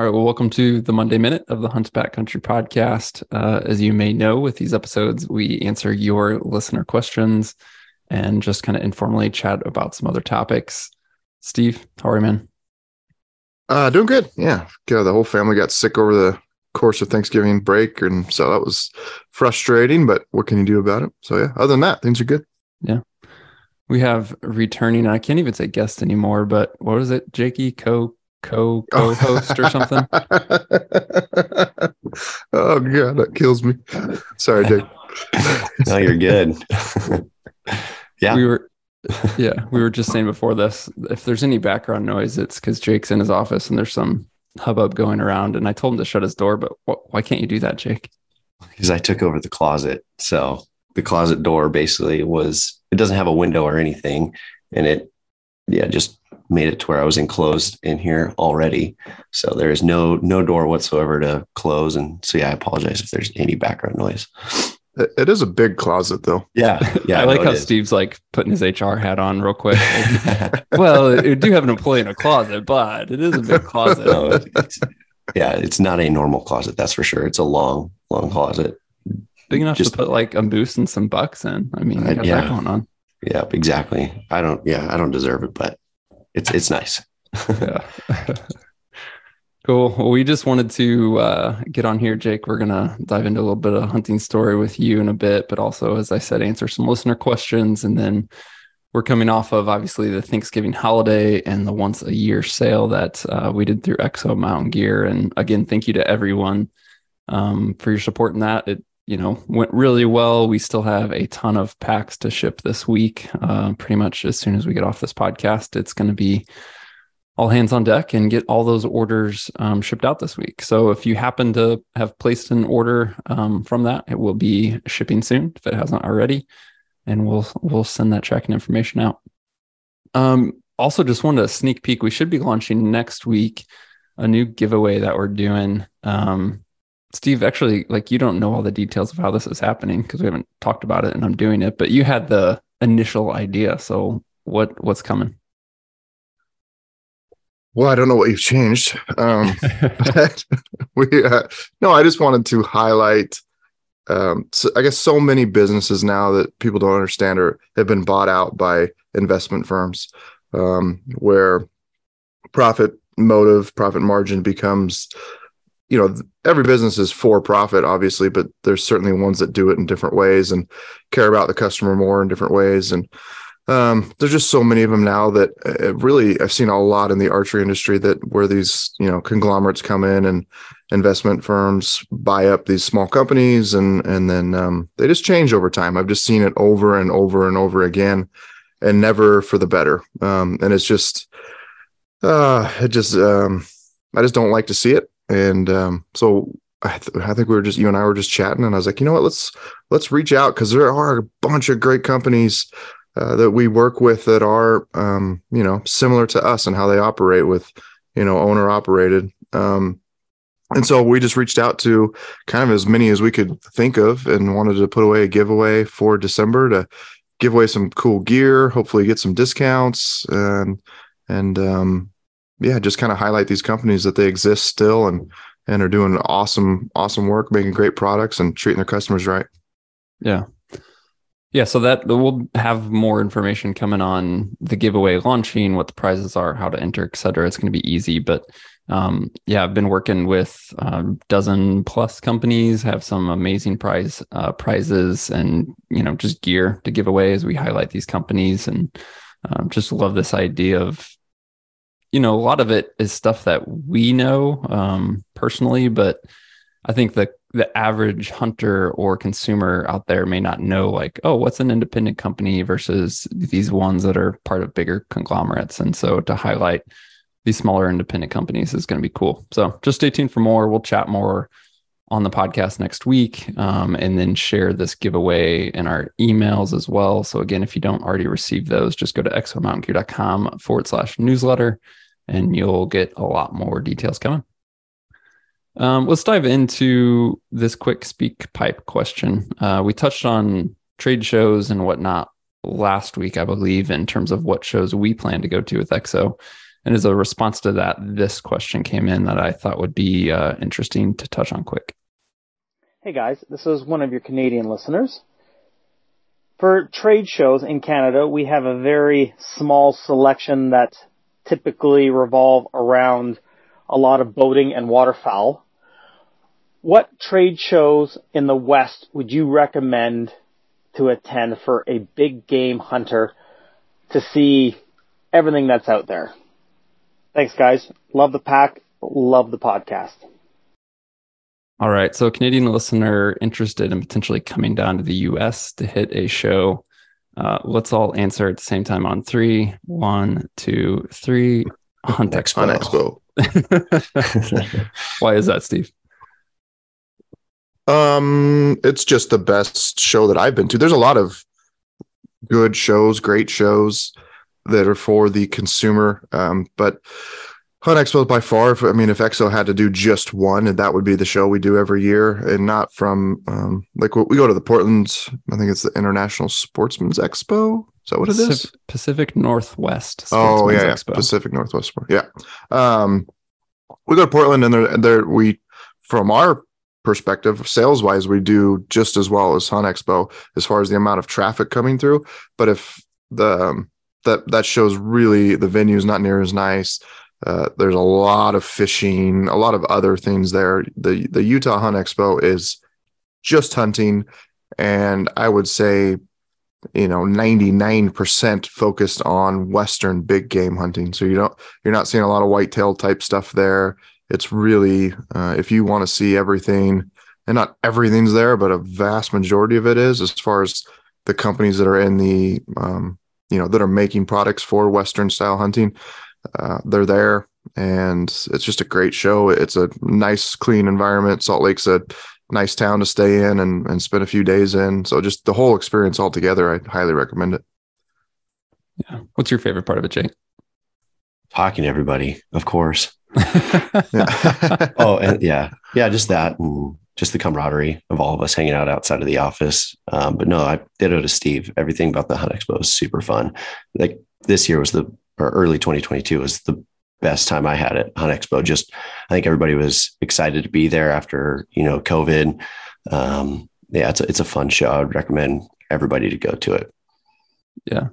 All right. Well, welcome to the Monday Minute of the Hunt Country podcast. Uh, as you may know, with these episodes, we answer your listener questions and just kind of informally chat about some other topics. Steve, how are you, man? Uh, doing good. Yeah. yeah. The whole family got sick over the course of Thanksgiving break. And so that was frustrating, but what can you do about it? So, yeah, other than that, things are good. Yeah. We have returning, I can't even say guest anymore, but what was it? Jakey Co co co host or something. oh god, that kills me. Sorry, Jake. no, you're good. yeah, we were. Yeah, we were just saying before this. If there's any background noise, it's because Jake's in his office and there's some hubbub going around. And I told him to shut his door, but wh- why can't you do that, Jake? Because I took over the closet. So the closet door basically was. It doesn't have a window or anything, and it, yeah, just made it to where I was enclosed in here already. So there is no no door whatsoever to close. And so yeah, I apologize if there's any background noise. It is a big closet though. Yeah. Yeah. I like how Steve's like putting his HR hat on real quick. well, you do have an employee in a closet, but it is a big closet. no, it's, yeah, it's not a normal closet, that's for sure. It's a long, long closet. Big enough Just, to put like a boost and some bucks in. I mean, uh, yeah. going on. Yeah, exactly. I don't yeah, I don't deserve it, but it's it's nice. yeah. Cool. Well, we just wanted to uh, get on here, Jake. We're gonna dive into a little bit of a hunting story with you in a bit, but also, as I said, answer some listener questions, and then we're coming off of obviously the Thanksgiving holiday and the once a year sale that uh, we did through Exo Mountain Gear. And again, thank you to everyone um, for your support in that. It you know went really well. We still have a ton of packs to ship this week. Uh, pretty much as soon as we get off this podcast, it's going to be all hands on deck and get all those orders um, shipped out this week. So if you happen to have placed an order um, from that, it will be shipping soon if it hasn't already, and we'll we'll send that tracking information out. Um, also, just wanted a sneak peek. We should be launching next week a new giveaway that we're doing. Um, Steve, actually, like you don't know all the details of how this is happening because we haven't talked about it and I'm doing it, but you had the initial idea. So what what's coming? Well, I don't know what you've changed. Um, but we uh, no, I just wanted to highlight um, so I guess so many businesses now that people don't understand or have been bought out by investment firms um, where profit motive, profit margin becomes you know every business is for profit obviously but there's certainly ones that do it in different ways and care about the customer more in different ways and um, there's just so many of them now that uh, really I've seen a lot in the archery industry that where these you know conglomerates come in and investment firms buy up these small companies and and then um, they just change over time. I've just seen it over and over and over again, and never for the better. Um, and it's just uh, it just um, I just don't like to see it. And um, so I, th- I, think we were just you and I were just chatting, and I was like, you know what, let's let's reach out because there are a bunch of great companies uh, that we work with that are um, you know similar to us and how they operate with you know owner operated. Um, and so we just reached out to kind of as many as we could think of and wanted to put away a giveaway for December to give away some cool gear, hopefully get some discounts and and um, yeah, just kind of highlight these companies that they exist still and and are doing awesome awesome work, making great products and treating their customers right. Yeah. Yeah, so that we'll have more information coming on the giveaway launching, what the prizes are, how to enter, et cetera. It's going to be easy, but um, yeah, I've been working with a um, dozen plus companies, have some amazing prize uh, prizes, and you know just gear to give away as we highlight these companies, and um, just love this idea of you know, a lot of it is stuff that we know um, personally, but I think the the average hunter or consumer out there may not know like, oh, what's an independent company versus these ones that are part of bigger conglomerates. And so to highlight these smaller independent companies is going to be cool. So just stay tuned for more. We'll chat more on the podcast next week um, and then share this giveaway in our emails as well. So again, if you don't already receive those, just go to exomountaingear.com forward slash newsletter and you'll get a lot more details coming. Um, let's dive into this quick speak pipe question. Uh, we touched on trade shows and whatnot last week, I believe, in terms of what shows we plan to go to with EXO. And as a response to that, this question came in that I thought would be uh, interesting to touch on quick. Hey guys, this is one of your Canadian listeners. For trade shows in Canada, we have a very small selection that typically revolve around a lot of boating and waterfowl. What trade shows in the West would you recommend to attend for a big game hunter to see everything that's out there? Thanks guys. Love the pack. Love the podcast. All right. So, Canadian listener interested in potentially coming down to the US to hit a show. Uh, let's all answer at the same time on three. One, two, three. Hunt Expo. Hunt Expo. Why is that, Steve? Um, it's just the best show that I've been to. There's a lot of good shows, great shows that are for the consumer. Um, but Hunt Expo is by far. If, I mean, if EXO had to do just one, and that would be the show we do every year, and not from um, like we go to the Portland. I think it's the International Sportsman's Expo. Is that what Pacific, it is? Pacific Northwest. Oh yeah, yeah. Expo. Pacific Northwest. Yeah. Um, we go to Portland, and there, there we, from our perspective, sales wise, we do just as well as Hunt Expo as far as the amount of traffic coming through. But if the um, that that shows really the venue is not near as nice uh, there's a lot of fishing, a lot of other things there. The the Utah Hunt Expo is just hunting, and I would say, you know, 99% focused on Western big game hunting. So you don't you're not seeing a lot of whitetail type stuff there. It's really uh, if you want to see everything, and not everything's there, but a vast majority of it is as far as the companies that are in the um, you know that are making products for Western style hunting uh, they're there and it's just a great show. It's a nice, clean environment. Salt Lake's a nice town to stay in and, and spend a few days in. So just the whole experience altogether, I highly recommend it. Yeah. What's your favorite part of it, Jake? Talking to everybody, of course. oh, and yeah, yeah, just that, and just the camaraderie of all of us hanging out outside of the office. Um, but no, I ditto to Steve. Everything about the Hunt Expo is super fun. Like this year was the or early 2022 was the best time I had at Hunt Expo. Just I think everybody was excited to be there after you know COVID. Um, yeah, it's a, it's a fun show. I would recommend everybody to go to it. Yeah,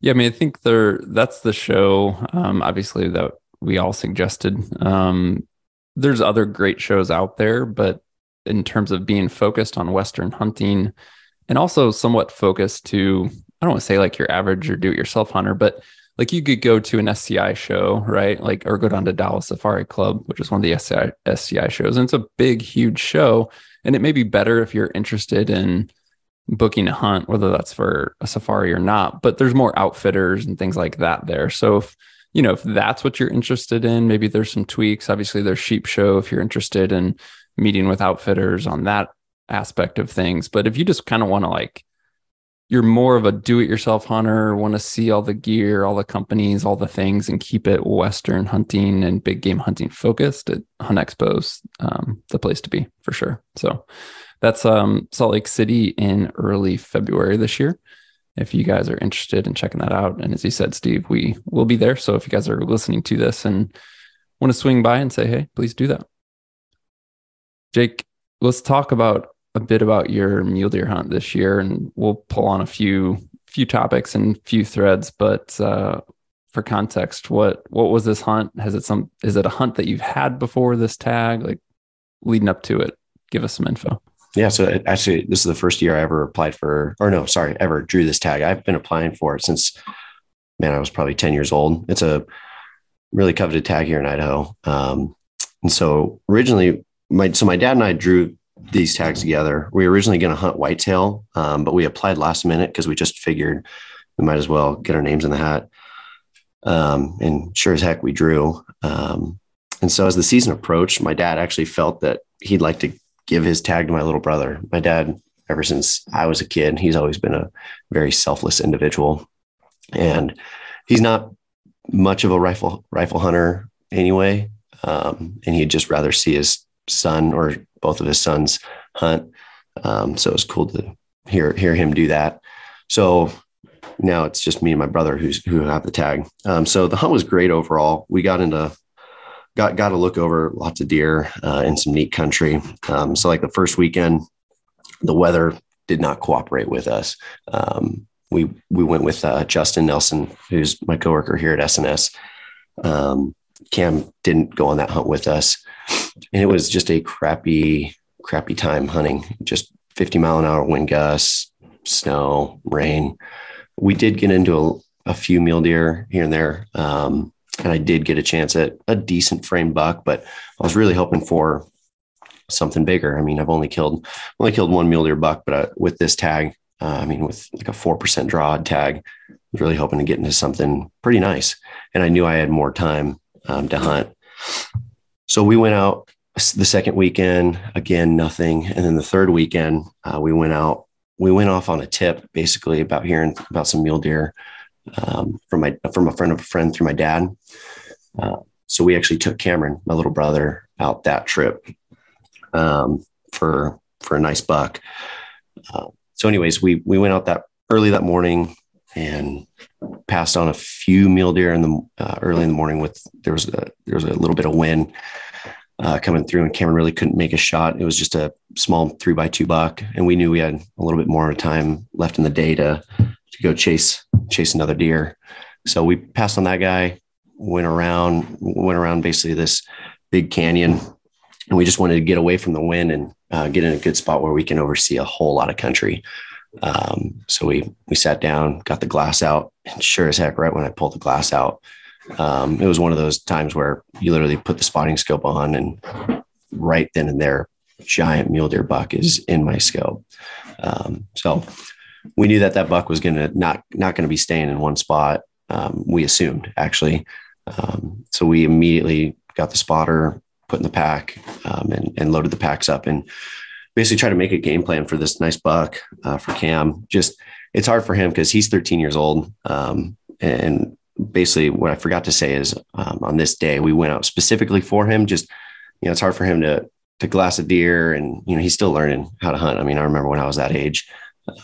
yeah. I mean, I think there that's the show. Um, obviously, that we all suggested. Um, there's other great shows out there, but in terms of being focused on Western hunting and also somewhat focused to, I don't want to say like your average or do it yourself hunter, but like you could go to an SCI show, right? Like, or go down to Dallas Safari Club, which is one of the SCI, SCI shows. And it's a big, huge show. And it may be better if you're interested in booking a hunt, whether that's for a safari or not. But there's more outfitters and things like that there. So if, you know, if that's what you're interested in, maybe there's some tweaks. Obviously, there's Sheep Show if you're interested in meeting with outfitters on that aspect of things. But if you just kind of want to like you're more of a do-it-yourself hunter, want to see all the gear, all the companies, all the things, and keep it Western hunting and big game hunting focused, at Hunt Expo's um, the place to be for sure. So that's um, Salt Lake City in early February this year. If you guys are interested in checking that out, and as you said, Steve, we will be there. So if you guys are listening to this and want to swing by and say, hey, please do that. Jake, let's talk about a bit about your mule deer hunt this year, and we'll pull on a few few topics and few threads. But uh, for context, what what was this hunt? Has it some? Is it a hunt that you've had before this tag? Like leading up to it, give us some info. Yeah, so actually, this is the first year I ever applied for, or no, sorry, ever drew this tag. I've been applying for it since, man, I was probably ten years old. It's a really coveted tag here in Idaho. Um, and so originally, my so my dad and I drew these tags together. We were originally going to hunt whitetail, um, but we applied last minute because we just figured we might as well get our names in the hat. Um, and sure as heck, we drew. Um, and so as the season approached, my dad actually felt that he'd like to give his tag to my little brother. My dad, ever since I was a kid, he's always been a very selfless individual, and he's not much of a rifle rifle hunter anyway. Um, and he'd just rather see his son or both of his sons hunt. Um, so it was cool to hear hear him do that. So now it's just me and my brother who's who have the tag. Um, so the hunt was great overall. We got into got got to look over lots of deer uh, in some neat country. Um, so like the first weekend, the weather did not cooperate with us. Um, we we went with uh, Justin Nelson, who's my coworker here at SNS. Um, Cam didn't go on that hunt with us, and it was just a crappy crappy time hunting. Just 50 mile an hour wind gusts, snow, rain. We did get into a, a few mule deer here and there. Um, and I did get a chance at a decent frame buck, but I was really hoping for something bigger. I mean, I've only killed only killed one mule deer buck, but uh, with this tag, uh, I mean, with like a four percent draw tag, I was really hoping to get into something pretty nice. And I knew I had more time um, to hunt, so we went out the second weekend. Again, nothing, and then the third weekend, uh, we went out. We went off on a tip, basically about hearing about some mule deer um, from my from a friend of a friend through my dad. Uh, so we actually took Cameron, my little brother, out that trip um, for for a nice buck. Uh, so, anyways, we we went out that early that morning and passed on a few mule deer in the uh, early in the morning. With there was a there was a little bit of wind uh, coming through, and Cameron really couldn't make a shot. It was just a small three by two buck, and we knew we had a little bit more time left in the day to to go chase chase another deer. So we passed on that guy, went around, went around basically this big canyon, and we just wanted to get away from the wind and uh, get in a good spot where we can oversee a whole lot of country. Um, so we we sat down, got the glass out, and sure as heck, right when I pulled the glass out, um, it was one of those times where you literally put the spotting scope on, and right then and there, giant mule deer buck is in my scope. Um, so we knew that that buck was to not not to be staying in one spot. Um, we assumed actually, um, so we immediately got the spotter put in the pack um, and, and loaded the packs up and basically try to make a game plan for this nice buck uh, for Cam. Just it's hard for him because he's 13 years old, um, and basically what I forgot to say is um, on this day we went out specifically for him. Just you know, it's hard for him to to glass a deer, and you know he's still learning how to hunt. I mean, I remember when I was that age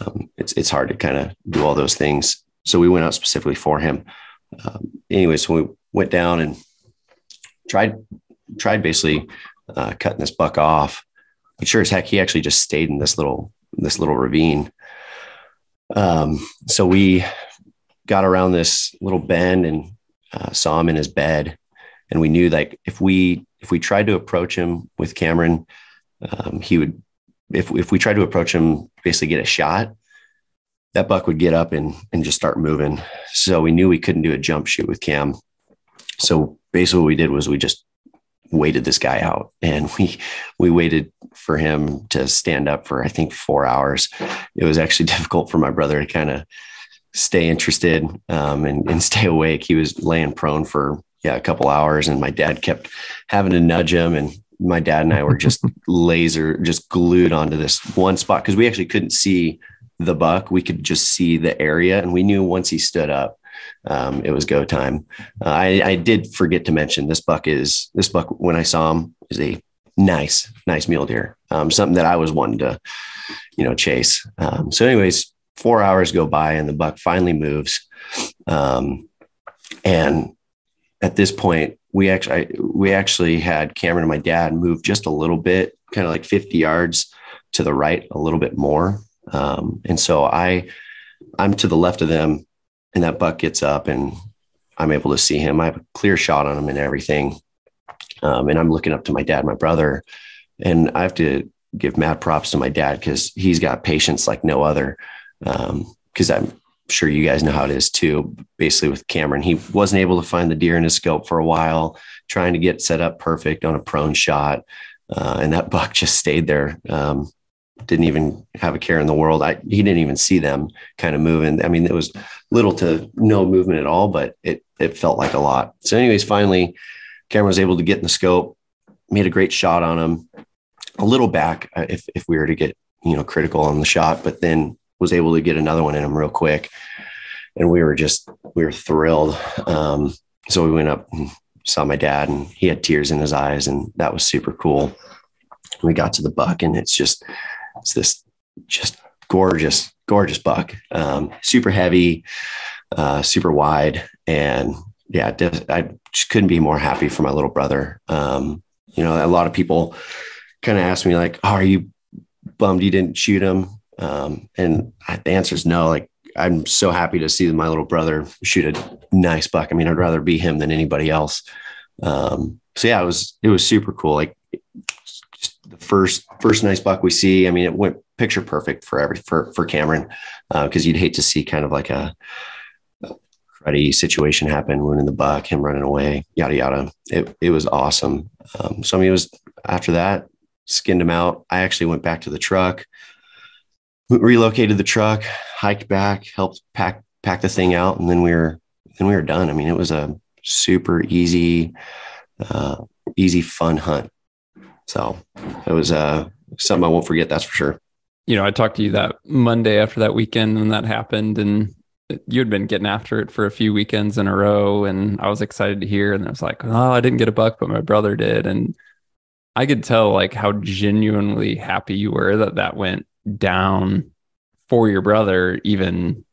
um, it's it's hard to kind of do all those things. So we went out specifically for him. Um, anyways, we went down and tried tried basically uh, cutting this buck off. But sure as heck, he actually just stayed in this little this little ravine. Um, so we got around this little bend and uh, saw him in his bed, and we knew like if we if we tried to approach him with Cameron, um, he would if if we tried to approach him, basically get a shot, that buck would get up and and just start moving. So we knew we couldn't do a jump shoot with Cam. So basically, what we did was we just waited this guy out, and we we waited for him to stand up for I think four hours. It was actually difficult for my brother to kind of stay interested um, and, and stay awake. He was laying prone for yeah a couple hours, and my dad kept having to nudge him and my dad and I were just laser, just glued onto this one spot because we actually couldn't see the buck. We could just see the area, and we knew once he stood up, um, it was go time. Uh, I, I did forget to mention this buck is this buck when I saw him is a nice, nice mule deer. Um, something that I was wanting to, you know, chase. Um, so, anyways, four hours go by and the buck finally moves. Um, and at this point, we actually we actually had Cameron and my dad move just a little bit, kind of like 50 yards to the right, a little bit more. Um, and so I I'm to the left of them, and that buck gets up, and I'm able to see him. I have a clear shot on him and everything. Um, and I'm looking up to my dad, my brother, and I have to give mad props to my dad because he's got patience like no other. Because um, I'm sure you guys know how it is too. Basically, with Cameron, he wasn't able to find the deer in his scope for a while, trying to get set up perfect on a prone shot, uh, and that buck just stayed there. Um, didn't even have a care in the world. I he didn't even see them kind of moving. I mean, it was little to no movement at all, but it it felt like a lot. So, anyways, finally, Cameron was able to get in the scope, made a great shot on him, a little back uh, if if we were to get you know critical on the shot, but then was able to get another one in him real quick. And we were just, we were thrilled. Um, so we went up and saw my dad and he had tears in his eyes and that was super cool. We got to the buck and it's just, it's this just gorgeous, gorgeous buck, um, super heavy, uh, super wide, and yeah, I just couldn't be more happy for my little brother. Um, you know, a lot of people kind of ask me like, oh, "Are you bummed you didn't shoot him?" Um, and I, the answer is no. Like, I'm so happy to see my little brother shoot a nice buck. I mean, I'd rather be him than anybody else. Um, so yeah, it was it was super cool. Like the first first nice buck we see. I mean, it went picture perfect for every for for Cameron because uh, you'd hate to see kind of like a, a cruddy situation happen, winning the buck, him running away, yada yada. It it was awesome. Um, so I mean, it was after that skinned him out. I actually went back to the truck, relocated the truck, hiked back, helped pack pack the thing out, and then we were then we were done. I mean, it was a super easy, uh, easy fun hunt. So it was uh, something I won't forget. That's for sure. You know, I talked to you that Monday after that weekend when that happened, and you had been getting after it for a few weekends in a row, and I was excited to hear. And I was like, "Oh, I didn't get a buck, but my brother did," and I could tell like how genuinely happy you were that that went down for your brother, even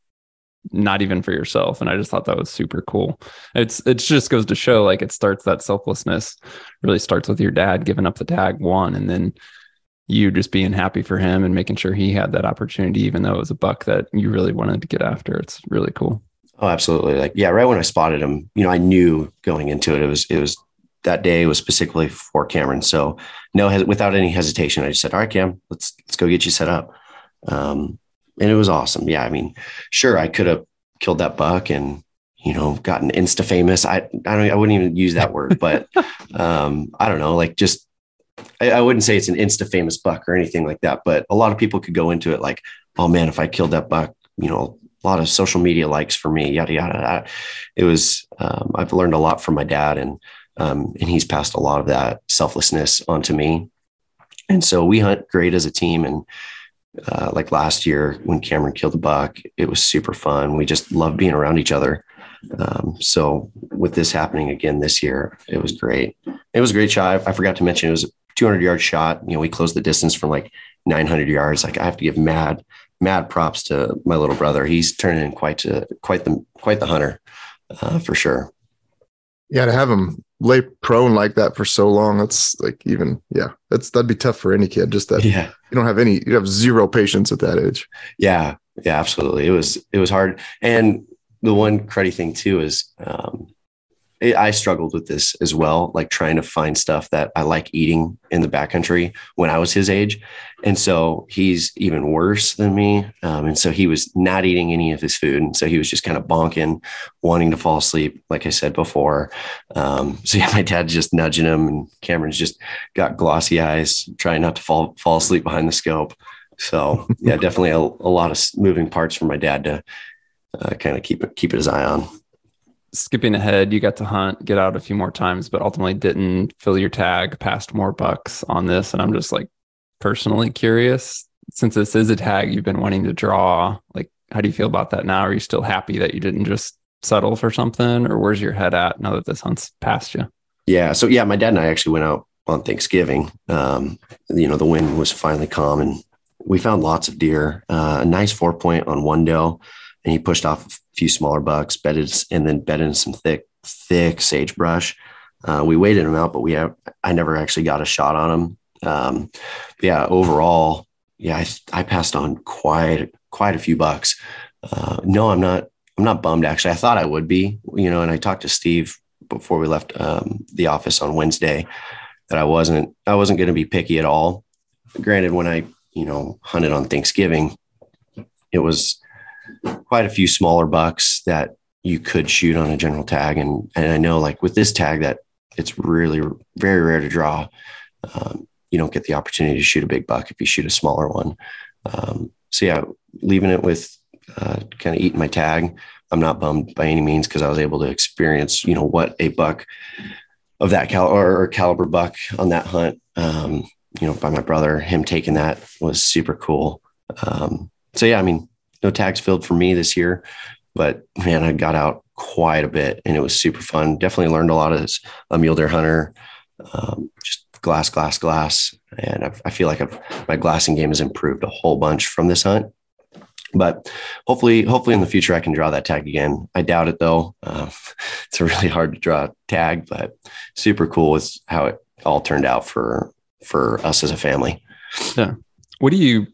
not even for yourself. And I just thought that was super cool. It's it just goes to show like it starts that selflessness really starts with your dad giving up the tag one and then you just being happy for him and making sure he had that opportunity, even though it was a buck that you really wanted to get after. It's really cool. Oh, absolutely. Like, yeah, right when I spotted him, you know, I knew going into it, it was, it was that day was specifically for Cameron. So no, without any hesitation, I just said, all right, Cam, let's, let's go get you set up. Um, and it was awesome. Yeah. I mean, sure. I could have killed that buck and, you know, gotten insta famous. I, I don't, I wouldn't even use that word, but, um, I don't know, like just, I, I wouldn't say it's an insta famous buck or anything like that, but a lot of people could go into it like, oh man, if I killed that buck, you know, a lot of social media likes for me, yada, yada. yada. It was, um, I've learned a lot from my dad and, um, and he's passed a lot of that selflessness onto me. And so we hunt great as a team. And uh, like last year when Cameron killed the buck, it was super fun. We just love being around each other. Um, so with this happening again this year, it was great. It was a great shot. I forgot to mention it was a 200 yard shot. You know, we closed the distance from like 900 yards. Like I have to give mad, mad props to my little brother. He's turning in quite quite the quite the hunter uh, for sure. Yeah, to have him lay prone like that for so long, that's like even yeah, that's that'd be tough for any kid. Just that yeah, you don't have any, you have zero patience at that age. Yeah, yeah, absolutely. It was it was hard, and the one cruddy thing too is um, I struggled with this as well, like trying to find stuff that I like eating in the backcountry when I was his age. And so he's even worse than me. Um, and so he was not eating any of his food. And so he was just kind of bonking, wanting to fall asleep, like I said before. Um, so yeah, my dad's just nudging him, and Cameron's just got glossy eyes, trying not to fall fall asleep behind the scope. So yeah, definitely a, a lot of moving parts for my dad to uh, kind of keep keep his eye on skipping ahead, you got to hunt, get out a few more times, but ultimately didn't fill your tag, passed more bucks on this. And I'm just like personally curious, since this is a tag you've been wanting to draw, like how do you feel about that now? Are you still happy that you didn't just settle for something, or where's your head at now that this hunt's past you? Yeah. So yeah, my dad and I actually went out on Thanksgiving. Um, you know, the wind was finally calm and we found lots of deer, uh, a nice four point on one doe and he pushed off few smaller bucks, bedded and then bedded in some thick, thick sagebrush. Uh, we waited them out, but we have I never actually got a shot on them. Um, yeah, overall, yeah, I, I, passed on quite quite a few bucks. Uh, no, I'm not. I'm not bummed actually. I thought I would be, you know. And I talked to Steve before we left um, the office on Wednesday that I wasn't I wasn't going to be picky at all. Granted, when I you know hunted on Thanksgiving, it was quite a few smaller bucks that you could shoot on a general tag. And, and I know like with this tag that it's really very rare to draw. Um, you don't get the opportunity to shoot a big buck if you shoot a smaller one. Um, so yeah, leaving it with uh, kind of eating my tag. I'm not bummed by any means because I was able to experience, you know, what a buck of that caliber or caliber buck on that hunt. Um, you know, by my brother, him taking that was super cool. Um, so yeah, I mean, no tags filled for me this year, but man, I got out quite a bit and it was super fun. Definitely learned a lot as a mule deer hunter. Um, just glass, glass, glass. And I've, i feel like I've, my glassing game has improved a whole bunch from this hunt. but hopefully, hopefully in the future I can draw that tag again. I doubt it though. Uh, it's a really hard to draw tag, but super cool is how it all turned out for for us as a family. Yeah. What do you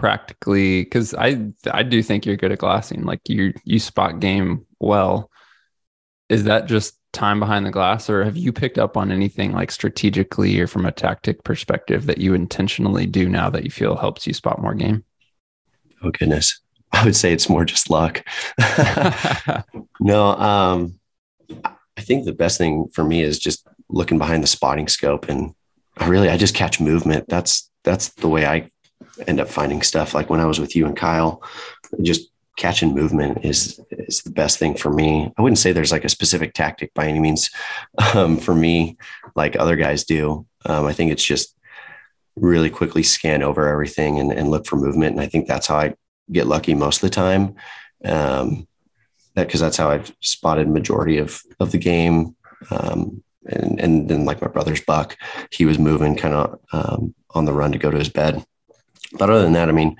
practically? Because I I do think you're good at glassing. Like you you spot game well. Is that just time behind the glass, or have you picked up on anything like strategically or from a tactic perspective that you intentionally do now that you feel helps you spot more game? Oh goodness. I would say it's more just luck. no, um, I think the best thing for me is just looking behind the spotting scope and I really I just catch movement. That's that's the way I end up finding stuff. Like when I was with you and Kyle, just catching movement is is the best thing for me. I wouldn't say there's like a specific tactic by any means um, for me, like other guys do. Um, I think it's just really quickly scan over everything and, and look for movement. And I think that's how I get lucky most of the time. Um, that because that's how I've spotted majority of of the game. Um, and and then like my brother's buck, he was moving kind of um, on the run to go to his bed. But other than that, I mean,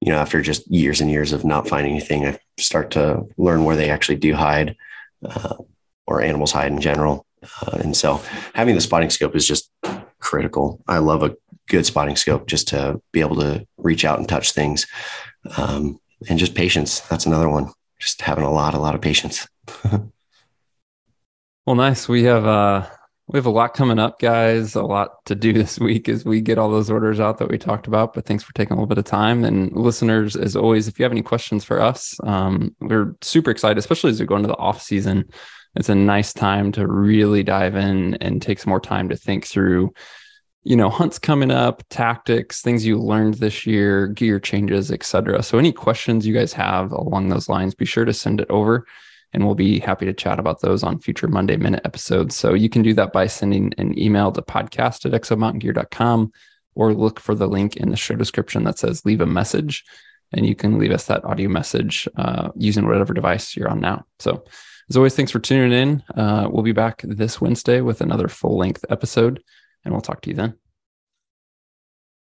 you know, after just years and years of not finding anything, I start to learn where they actually do hide, uh, or animals hide in general. Uh, and so, having the spotting scope is just critical. I love a good spotting scope just to be able to reach out and touch things. Um, and just patience. That's another one. Just having a lot, a lot of patience. well, nice. We have uh we have a lot coming up, guys. A lot to do this week as we get all those orders out that we talked about. But thanks for taking a little bit of time. And listeners, as always, if you have any questions for us, um, we're super excited, especially as we go into the off season. It's a nice time to really dive in and take some more time to think through you know hunts coming up tactics things you learned this year gear changes etc so any questions you guys have along those lines be sure to send it over and we'll be happy to chat about those on future monday minute episodes. So you can do that by sending an email to podcast at exomountaingear.com or look for the link in the show description that says leave a message and you can leave us that audio message uh, using whatever device you're on now. So as always thanks for tuning in. Uh, we'll be back this wednesday with another full length episode and we'll talk to you then.